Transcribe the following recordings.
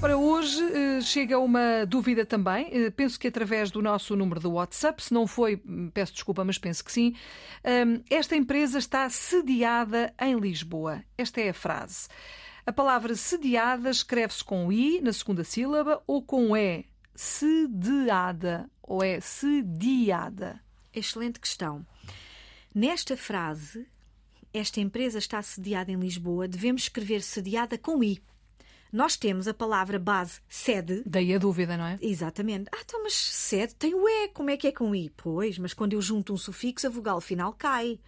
Ora, hoje eh, chega uma dúvida também. Eh, penso que através do nosso número do WhatsApp, se não foi, hum, peço desculpa, mas penso que sim. Hum, esta empresa está sediada em Lisboa. Esta é a frase. A palavra sediada escreve-se com I na segunda sílaba ou com E. Sediada ou é sediada? Excelente questão. Nesta frase, esta empresa está sediada em Lisboa, devemos escrever sediada com I. Nós temos a palavra base sede. Daí a dúvida, não é? Exatamente. Ah, então, mas sede tem o E. Como é que é com I? Pois, mas quando eu junto um sufixo, a vogal final cai.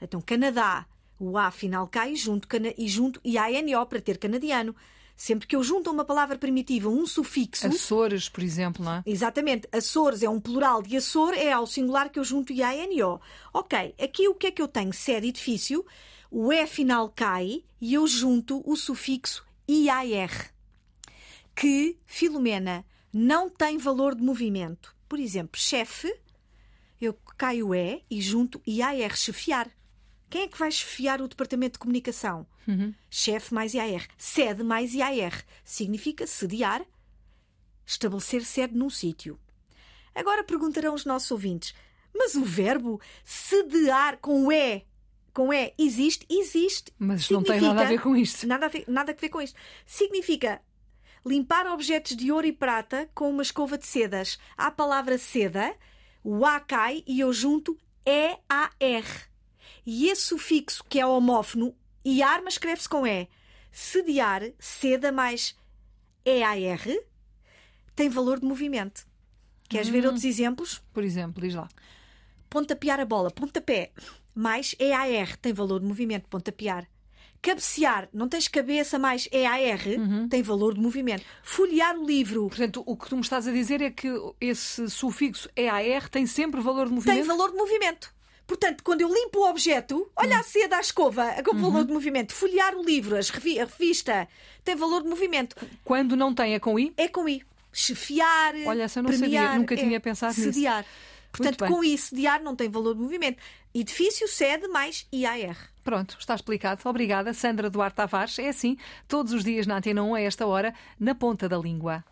Então, Canadá, o A final cai junto, e junto I-A-N-O para ter canadiano. Sempre que eu junto uma palavra primitiva um sufixo. Açores, por exemplo, não é? Exatamente. Açores é um plural de Açor, é ao singular que eu junto I-A-N-O. Ok, aqui o que é que eu tenho? Sede edifício, o E final cai e eu junto o sufixo IAR, que, Filomena, não tem valor de movimento. Por exemplo, chefe, eu caio E e junto IAR, chefiar. Quem é que vai chefiar o departamento de comunicação? Uhum. Chefe mais IAR. Sede mais IAR. Significa sediar, estabelecer sede num sítio. Agora perguntarão os nossos ouvintes: mas o verbo sediar com E com E existe, existe. Mas Significa, não tem nada a ver com isto. Nada a ver, nada a ver com isto. Significa limpar objetos de ouro e prata com uma escova de sedas. Há a palavra seda, o A cai e eu junto E-A-R. E esse sufixo, que é homófono, e arma escreve-se com E. Sediar, seda mais E-A-R, tem valor de movimento. Queres hum. ver outros exemplos? Por exemplo, diz lá. Pontapear a bola, pontapé mais EAR, tem valor de movimento, pontapear. Cabecear, não tens cabeça mais EAR, uhum. tem valor de movimento. Folhear o livro. Portanto, o que tu me estás a dizer é que esse sufixo EAR tem sempre valor de movimento? Tem valor de movimento. Portanto, quando eu limpo o objeto, olha uhum. a seda, a escova, com uhum. valor de movimento. Folhear o livro, a revista, tem valor de movimento. Quando não tem, é com I? É com I. Chefiar, Olha, essa eu não premiar, sabia, nunca é, tinha pensado sediar. nisso. Portanto, com isso, diar não tem valor de movimento. Edifício, sede mais IAR. Pronto, está explicado. Obrigada, Sandra Duarte Tavares. É assim, todos os dias na Antena 1, a esta hora, na ponta da língua.